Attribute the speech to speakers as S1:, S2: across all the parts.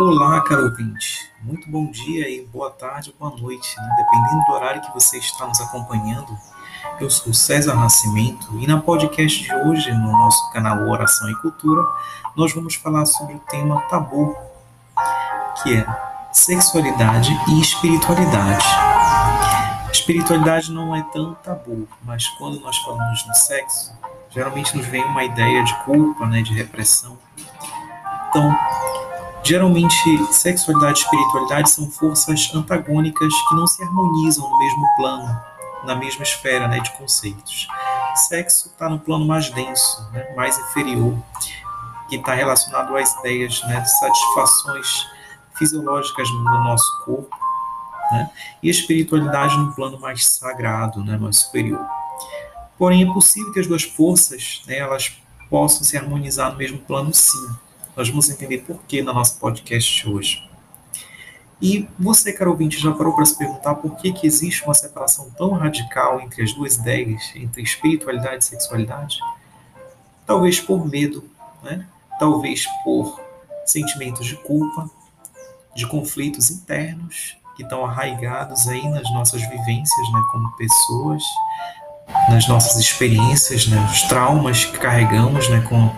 S1: Olá, caro ouvinte. Muito bom dia e boa tarde ou boa noite, né? dependendo do horário que você está nos acompanhando. Eu sou César Nascimento e na podcast de hoje, no nosso canal Oração e Cultura, nós vamos falar sobre o tema tabu, que é sexualidade e espiritualidade. Espiritualidade não é tão tabu, mas quando nós falamos no sexo, geralmente nos vem uma ideia de culpa, né, de repressão. Então, geralmente, sexualidade e espiritualidade são forças antagônicas que não se harmonizam no mesmo plano, na mesma esfera né, de conceitos. Sexo está no plano mais denso, né, mais inferior, que está relacionado às ideias né, satisfações fisiológicas no nosso corpo, né, e a espiritualidade no plano mais sagrado, né, mais superior. Porém, é possível que as duas forças né, elas possam se harmonizar no mesmo plano, sim. Nós vamos entender por que na nossa podcast hoje. E você, caro ouvinte, já parou para se perguntar por que, que existe uma separação tão radical entre as duas ideias, entre espiritualidade e sexualidade? Talvez por medo, né? talvez por sentimentos de culpa, de conflitos internos que estão arraigados aí nas nossas vivências né, como pessoas, nas nossas experiências, né, os traumas que carregamos né, com,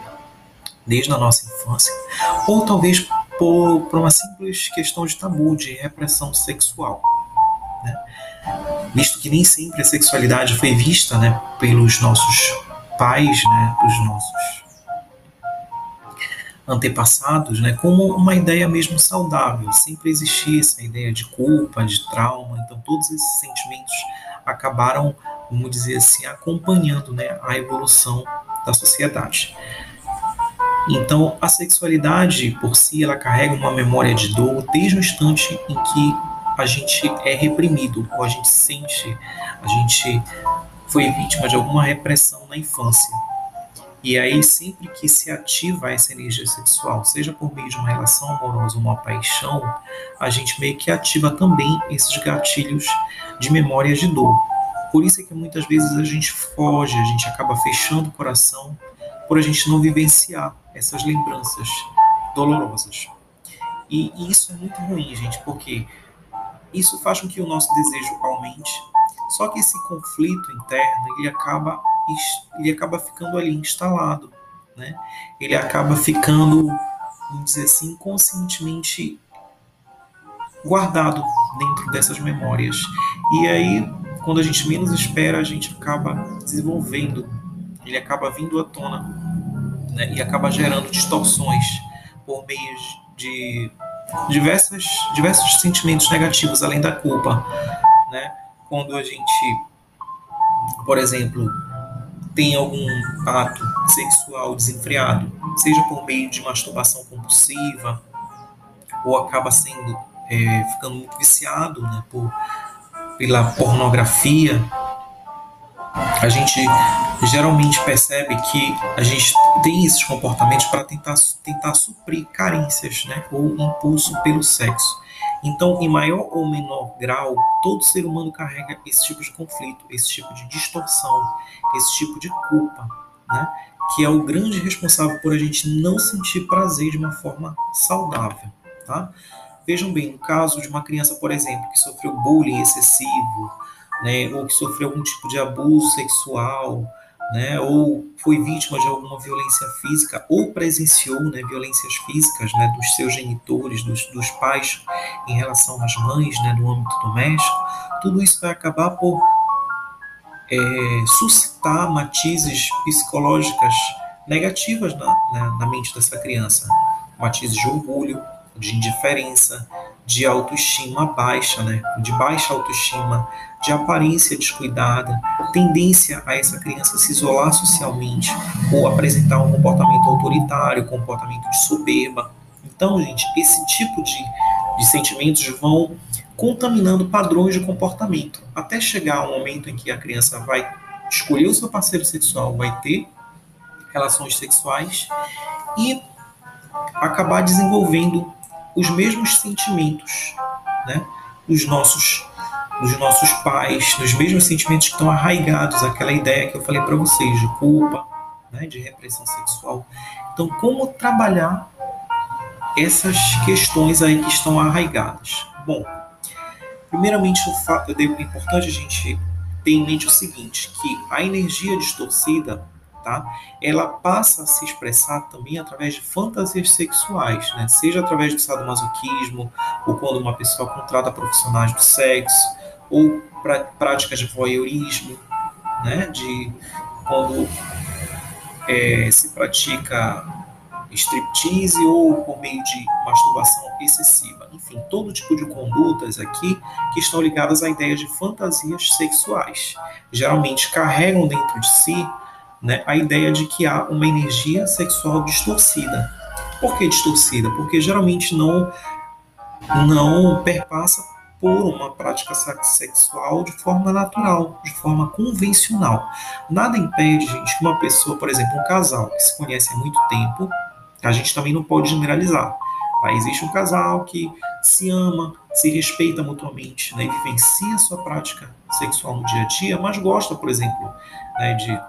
S1: desde a nossa infância, ou talvez por, por uma simples questão de tabu, de repressão sexual. Né? Visto que nem sempre a sexualidade foi vista né, pelos nossos pais, né, nossos antepassados, né, como uma ideia mesmo saudável. Sempre existia essa ideia de culpa, de trauma, então todos esses sentimentos acabaram vamos dizer assim, acompanhando né, a evolução da sociedade. Então, a sexualidade por si, ela carrega uma memória de dor desde o instante em que a gente é reprimido, ou a gente sente, a gente foi vítima de alguma repressão na infância. E aí, sempre que se ativa essa energia sexual, seja por meio de uma relação amorosa uma paixão, a gente meio que ativa também esses gatilhos de memórias de dor. Por isso é que muitas vezes a gente foge, a gente acaba fechando o coração por a gente não vivenciar essas lembranças dolorosas. E, e isso é muito ruim, gente, porque isso faz com que o nosso desejo aumente. Só que esse conflito interno, ele acaba, ele acaba ficando ali instalado, né? Ele acaba ficando, vamos dizer assim, inconscientemente guardado dentro dessas memórias. E aí quando a gente menos espera, a gente acaba desenvolvendo, ele acaba vindo à tona né, e acaba gerando distorções por meio de diversas, diversos sentimentos negativos, além da culpa. Né? Quando a gente, por exemplo, tem algum ato sexual desenfreado, seja por meio de masturbação compulsiva, ou acaba sendo é, ficando muito viciado né, por pela pornografia, a gente geralmente percebe que a gente tem esses comportamentos para tentar, tentar suprir carências né, ou impulso pelo sexo. Então, em maior ou menor grau, todo ser humano carrega esse tipo de conflito, esse tipo de distorção, esse tipo de culpa, né, que é o grande responsável por a gente não sentir prazer de uma forma saudável. Tá? Vejam bem, no caso de uma criança, por exemplo, que sofreu bullying excessivo, né, ou que sofreu algum tipo de abuso sexual, né, ou foi vítima de alguma violência física, ou presenciou né, violências físicas né, dos seus genitores, dos, dos pais em relação às mães, né, no âmbito doméstico, tudo isso vai acabar por é, suscitar matizes psicológicas negativas na, na, na mente dessa criança, matizes de orgulho, de indiferença, de autoestima baixa, né? de baixa autoestima, de aparência descuidada, tendência a essa criança se isolar socialmente ou apresentar um comportamento autoritário, comportamento de soberba. Então, gente, esse tipo de, de sentimentos vão contaminando padrões de comportamento, até chegar um momento em que a criança vai escolher o seu parceiro sexual, vai ter relações sexuais e acabar desenvolvendo os mesmos sentimentos, né? Dos nossos, dos nossos pais, dos mesmos sentimentos que estão arraigados, aquela ideia que eu falei para vocês de culpa, né, de repressão sexual. Então, como trabalhar essas questões aí que estão arraigadas? Bom, primeiramente, o fato, é importante a gente ter em mente o seguinte, que a energia distorcida, tá, ela passa a se expressar também através de fantasias sexuais, né, seja através do sadomasoquismo, ou quando uma pessoa contrata profissionais do sexo, ou pra, práticas de voyeurismo, né, de quando é, se pratica striptease ou por meio de masturbação excessiva. Enfim, todo tipo de condutas aqui que estão ligadas à ideia de fantasias sexuais. Geralmente carregam dentro de si né, a ideia de que há uma energia sexual distorcida. Por que distorcida? Porque geralmente não, não perpassa por uma prática sexual de forma natural, de forma convencional. Nada impede, gente, que uma pessoa, por exemplo, um casal que se conhece há muito tempo, a gente também não pode generalizar. Tá? Existe um casal que se ama, se respeita mutuamente, né, vivencia sua prática sexual no dia a dia, mas gosta, por exemplo, né, de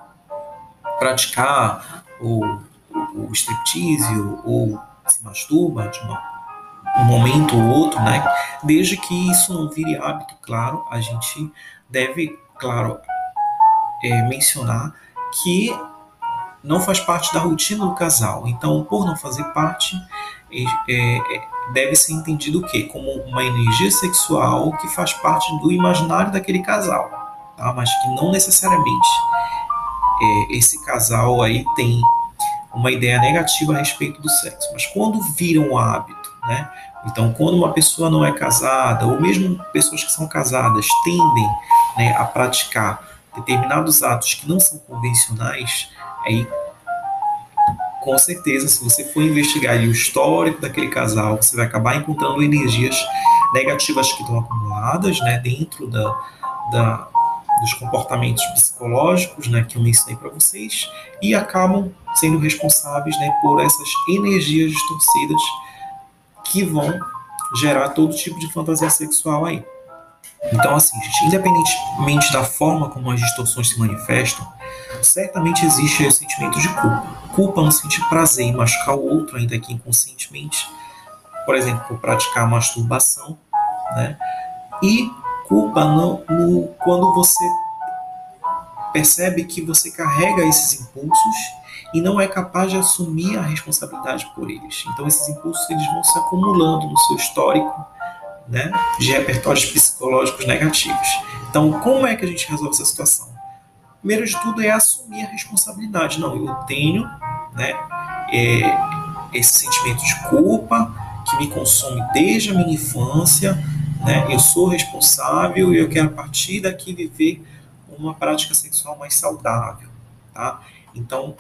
S1: praticar o, o, striptease ou se masturba de uma, um momento ou outro, né, desde que isso não vire hábito, claro, a gente deve, claro, é, mencionar que não faz parte da rotina do casal. Então, por não fazer parte, é, é, deve ser entendido o quê? Como uma energia sexual que faz parte do imaginário daquele casal, tá? mas que não necessariamente é, esse casal aí tem uma ideia negativa a respeito do sexo. Mas quando vira um hábito, né? Então, quando uma pessoa não é casada, ou mesmo pessoas que são casadas tendem né, a praticar determinados atos que não são convencionais, Aí, com certeza, se você for investigar o histórico daquele casal, você vai acabar encontrando energias negativas que estão acumuladas né, dentro da, da, dos comportamentos psicológicos né, que eu mencionei para vocês e acabam sendo responsáveis né, por essas energias distorcidas que vão gerar todo tipo de fantasia sexual aí. Então, assim, gente, independentemente da forma como as distorções se manifestam, certamente existe o sentimento de culpa. Culpa no sentido de prazer em machucar o outro, ainda que inconscientemente, por exemplo, por praticar masturbação, né? E culpa no, no, quando você percebe que você carrega esses impulsos e não é capaz de assumir a responsabilidade por eles. Então esses impulsos eles vão se acumulando no seu histórico né, de repertórios psicológicos negativos. Então, como é que a gente resolve essa situação? Primeiro de tudo é assumir a responsabilidade. Não, eu tenho né, é, esse sentimento de culpa que me consome desde a minha infância, né, eu sou responsável e eu quero a partir daqui viver uma prática sexual mais saudável. Tá? Então,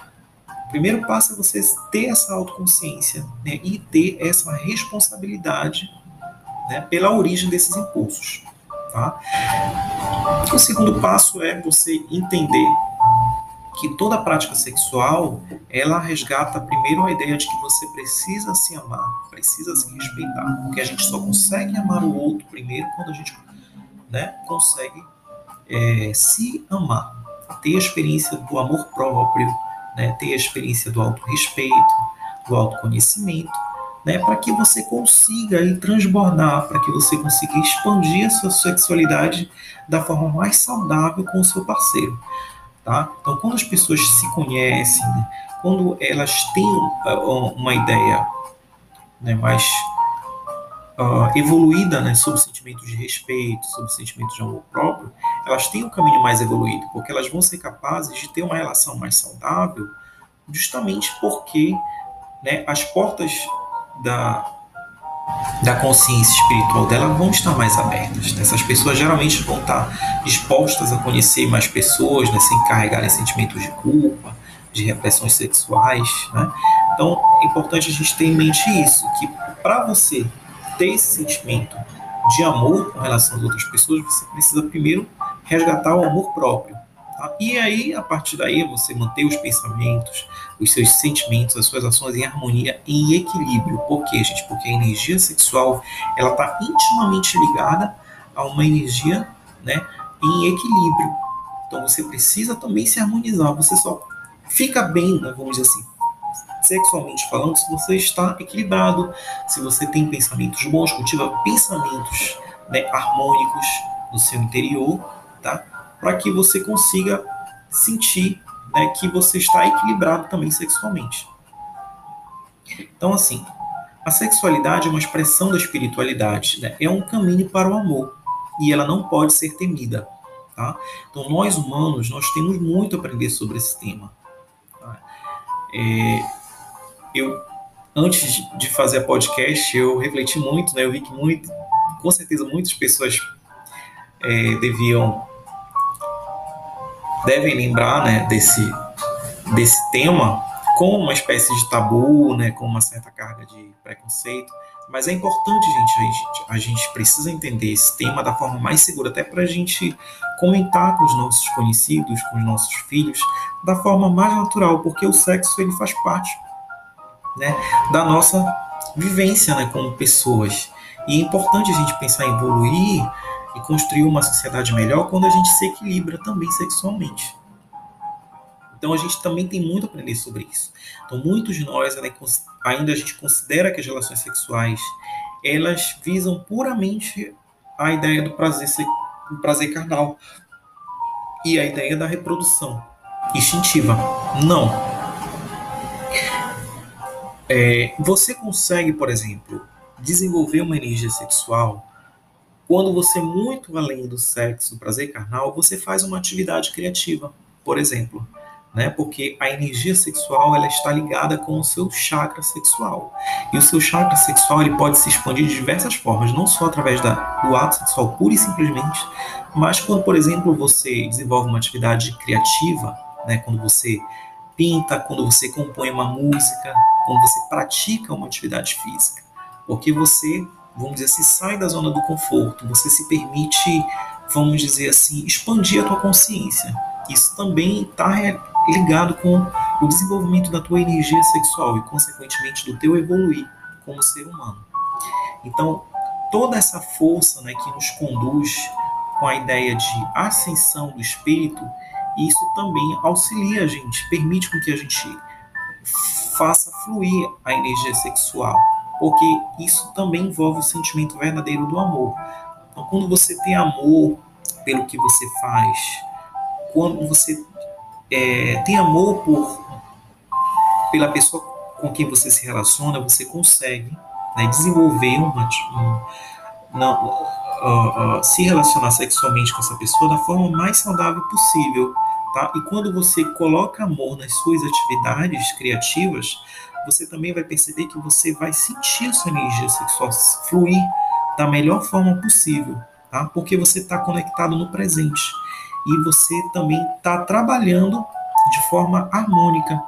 S1: o primeiro passo é você ter essa autoconsciência né, e ter essa responsabilidade né, pela origem desses impulsos. Tá? O segundo passo é você entender que toda prática sexual ela resgata primeiro a ideia de que você precisa se amar, precisa se respeitar, porque a gente só consegue amar o outro primeiro quando a gente né, consegue é, se amar, ter a experiência do amor próprio, né, ter a experiência do autorrespeito, do autoconhecimento né, para que você consiga aí, transbordar, para que você consiga expandir a sua sexualidade da forma mais saudável com o seu parceiro. Tá? Então, quando as pessoas se conhecem, né, quando elas têm uh, uma ideia né, mais uh, evoluída né, sobre sentimentos de respeito, sobre sentimentos de amor próprio, elas têm um caminho mais evoluído, porque elas vão ser capazes de ter uma relação mais saudável, justamente porque né, as portas da, da consciência espiritual dela vão estar mais abertas. Né? Essas pessoas geralmente vão estar dispostas a conhecer mais pessoas, né? sem carregarem sentimentos de culpa, de repressões sexuais. Né? Então, é importante a gente ter em mente isso, que para você ter esse sentimento de amor com relação às outras pessoas, você precisa primeiro resgatar o amor próprio. Tá? E aí, a partir daí, você manter os pensamentos, os seus sentimentos, as suas ações em harmonia, em equilíbrio. Por quê, gente? Porque a energia sexual ela está intimamente ligada a uma energia né, em equilíbrio. Então você precisa também se harmonizar. Você só fica bem, né, vamos dizer assim, sexualmente falando, se você está equilibrado, se você tem pensamentos bons, cultiva pensamentos né, harmônicos no seu interior, tá? Para que você consiga sentir né, que você está equilibrado também sexualmente. Então, assim, a sexualidade é uma expressão da espiritualidade, né? é um caminho para o amor e ela não pode ser temida. Tá? Então, nós humanos, nós temos muito a aprender sobre esse tema. Tá? É, eu, antes de fazer a podcast, eu refleti muito, né? eu vi que muito, com certeza muitas pessoas é, deviam devem lembrar né, desse, desse tema com uma espécie de tabu, né, com uma certa carga de preconceito. Mas é importante, gente, a gente, a gente precisa entender esse tema da forma mais segura, até para a gente comentar com os nossos conhecidos, com os nossos filhos, da forma mais natural, porque o sexo ele faz parte né, da nossa vivência né, como pessoas. E é importante a gente pensar em evoluir e construir uma sociedade melhor quando a gente se equilibra também sexualmente. Então a gente também tem muito a aprender sobre isso. Então muitos de nós ainda, ainda a gente considera que as relações sexuais elas visam puramente a ideia do prazer, do prazer carnal e a ideia da reprodução instintiva. Não. É, você consegue, por exemplo, desenvolver uma energia sexual quando você, muito além do sexo, prazer carnal, você faz uma atividade criativa, por exemplo né? Porque a energia sexual ela está ligada com o seu chakra sexual. E o seu chakra sexual ele pode se expandir de diversas formas, não só através da, do ato sexual pura e simplesmente, mas quando, por exemplo, você desenvolve uma atividade criativa, né? Quando você pinta, quando você compõe uma música, quando você pratica uma atividade física, porque você, vamos dizer assim, sai da zona do conforto, você se permite, vamos dizer assim, expandir a tua consciência. Isso também está ligado com o desenvolvimento da tua energia sexual e, consequentemente, do teu evoluir como ser humano. Então, toda essa força né, que nos conduz com a ideia de ascensão do espírito, isso também auxilia a gente, permite com que a gente faça fluir a energia sexual, porque isso também envolve o sentimento verdadeiro do amor. Então, quando você tem amor pelo que você faz, quando você é, tem amor por pela pessoa com quem você se relaciona, você consegue né, desenvolver uma, uma uh, uh, se relacionar sexualmente com essa pessoa da forma mais saudável possível, tá? E quando você coloca amor nas suas atividades criativas, você também vai perceber que você vai sentir a sua energia sexual fluir da melhor forma possível, tá? Porque você está conectado no presente e você também está trabalhando de forma harmônica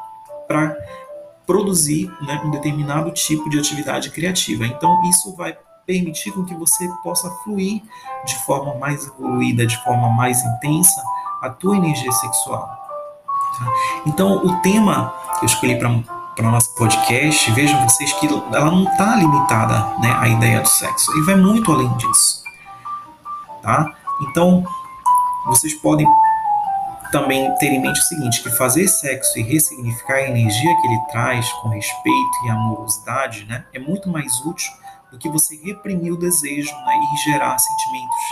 S1: para produzir né, um determinado tipo de atividade criativa. Então, isso vai permitir com que você possa fluir de forma mais evoluída, de forma mais intensa, a tua energia sexual. Tá? Então, o tema que eu escolhi para para o nosso podcast, vejam vocês que ela não está limitada né, à ideia do sexo, e vai muito além disso. Tá? Então, vocês podem também ter em mente o seguinte, que fazer sexo e ressignificar a energia que ele traz com respeito e amorosidade, né, é muito mais útil do que você reprimir o desejo né, e gerar sentimentos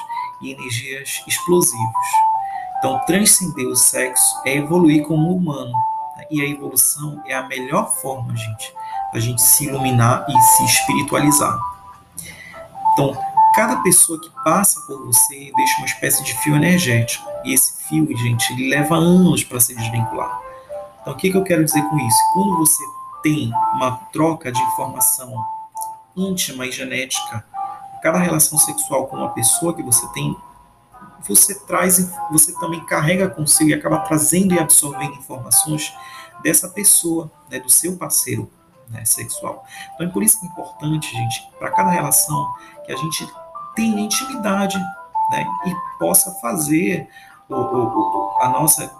S1: e energias explosivos. Então, transcender o sexo é evoluir como humano. E a evolução é a melhor forma, gente, da gente se iluminar e se espiritualizar. Então, Cada pessoa que passa por você deixa uma espécie de fio energético. E esse fio, gente, ele leva anos para se desvincular. Então, o que, que eu quero dizer com isso? Quando você tem uma troca de informação íntima e genética, cada relação sexual com uma pessoa que você tem, você traz, você também carrega consigo e acaba trazendo e absorvendo informações dessa pessoa, né, do seu parceiro né, sexual. Então é por isso que é importante, gente, para cada relação que a gente tenha intimidade né, e possa fazer o, o, a nossa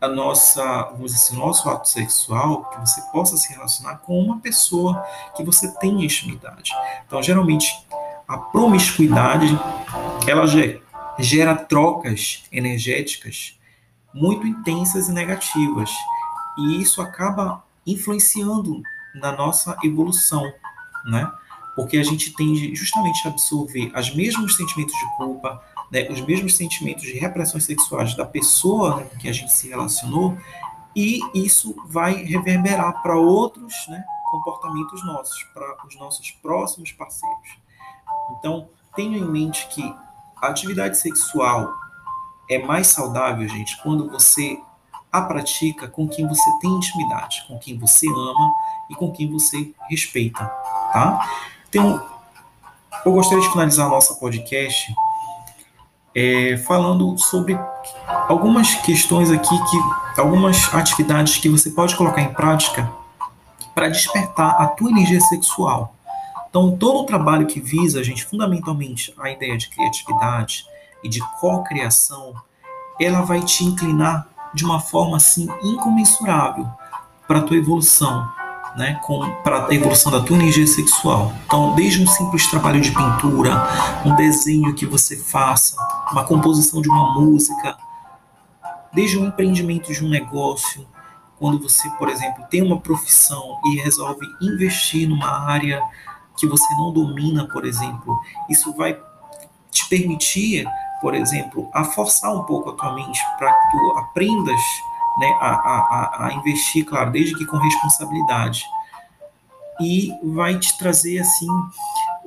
S1: a nossa, vamos dizer assim, nosso ato sexual, que você possa se relacionar com uma pessoa que você tenha intimidade. Então, geralmente, a promiscuidade, ela gera trocas energéticas muito intensas e negativas. E isso acaba influenciando na nossa evolução, né? Porque a gente tende justamente a absorver os mesmos sentimentos de culpa, né, os mesmos sentimentos de repressões sexuais da pessoa né, que a gente se relacionou, e isso vai reverberar para outros né, comportamentos nossos, para os nossos próximos parceiros. Então, tenha em mente que a atividade sexual é mais saudável, gente, quando você a pratica com quem você tem intimidade, com quem você ama e com quem você respeita, tá? Então, eu gostaria de finalizar nossa podcast é, falando sobre algumas questões aqui, que algumas atividades que você pode colocar em prática para despertar a tua energia sexual. Então, todo o trabalho que visa, gente, fundamentalmente a ideia de criatividade e de co-criação, ela vai te inclinar de uma forma assim incomensurável para a tua evolução, né, para a evolução da tua energia sexual. Então, desde um simples trabalho de pintura, um desenho que você faça, uma composição de uma música, desde um empreendimento de um negócio, quando você, por exemplo, tem uma profissão e resolve investir numa área que você não domina, por exemplo, isso vai te permitir por exemplo, a forçar um pouco a tua mente para que tu aprendas né, a, a, a investir, claro, desde que com responsabilidade. E vai te trazer, assim,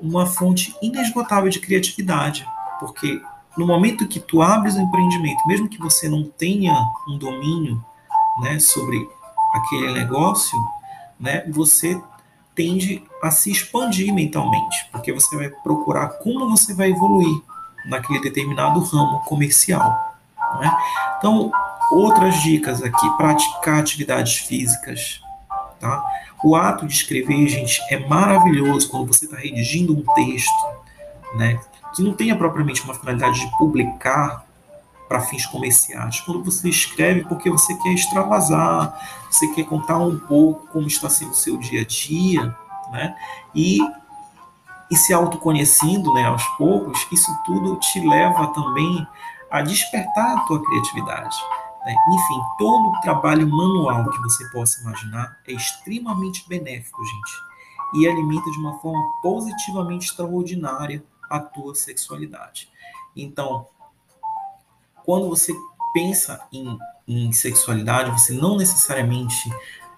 S1: uma fonte inesgotável de criatividade, porque no momento que tu abres o empreendimento, mesmo que você não tenha um domínio né, sobre aquele negócio, né, você tende a se expandir mentalmente, porque você vai procurar como você vai evoluir naquele determinado ramo comercial. Né? Então, outras dicas aqui: praticar atividades físicas. Tá? O ato de escrever, gente, é maravilhoso quando você está redigindo um texto, né, que não tenha propriamente uma finalidade de publicar para fins comerciais. Quando você escreve porque você quer extravasar, você quer contar um pouco como está sendo o seu dia a dia, né? E e se autoconhecendo né, aos poucos, isso tudo te leva também a despertar a tua criatividade. Né? Enfim, todo o trabalho manual que você possa imaginar é extremamente benéfico, gente, e alimenta de uma forma positivamente extraordinária a tua sexualidade. Então, quando você pensa em, em sexualidade, você não necessariamente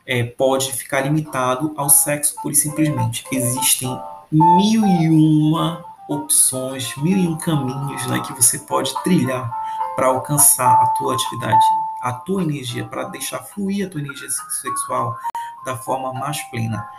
S1: é, pode ficar limitado ao sexo pura e simplesmente. Existem mil e uma opções, mil e um caminhos né, que você pode trilhar para alcançar a tua atividade, a tua energia, para deixar fluir a tua energia sexual da forma mais plena.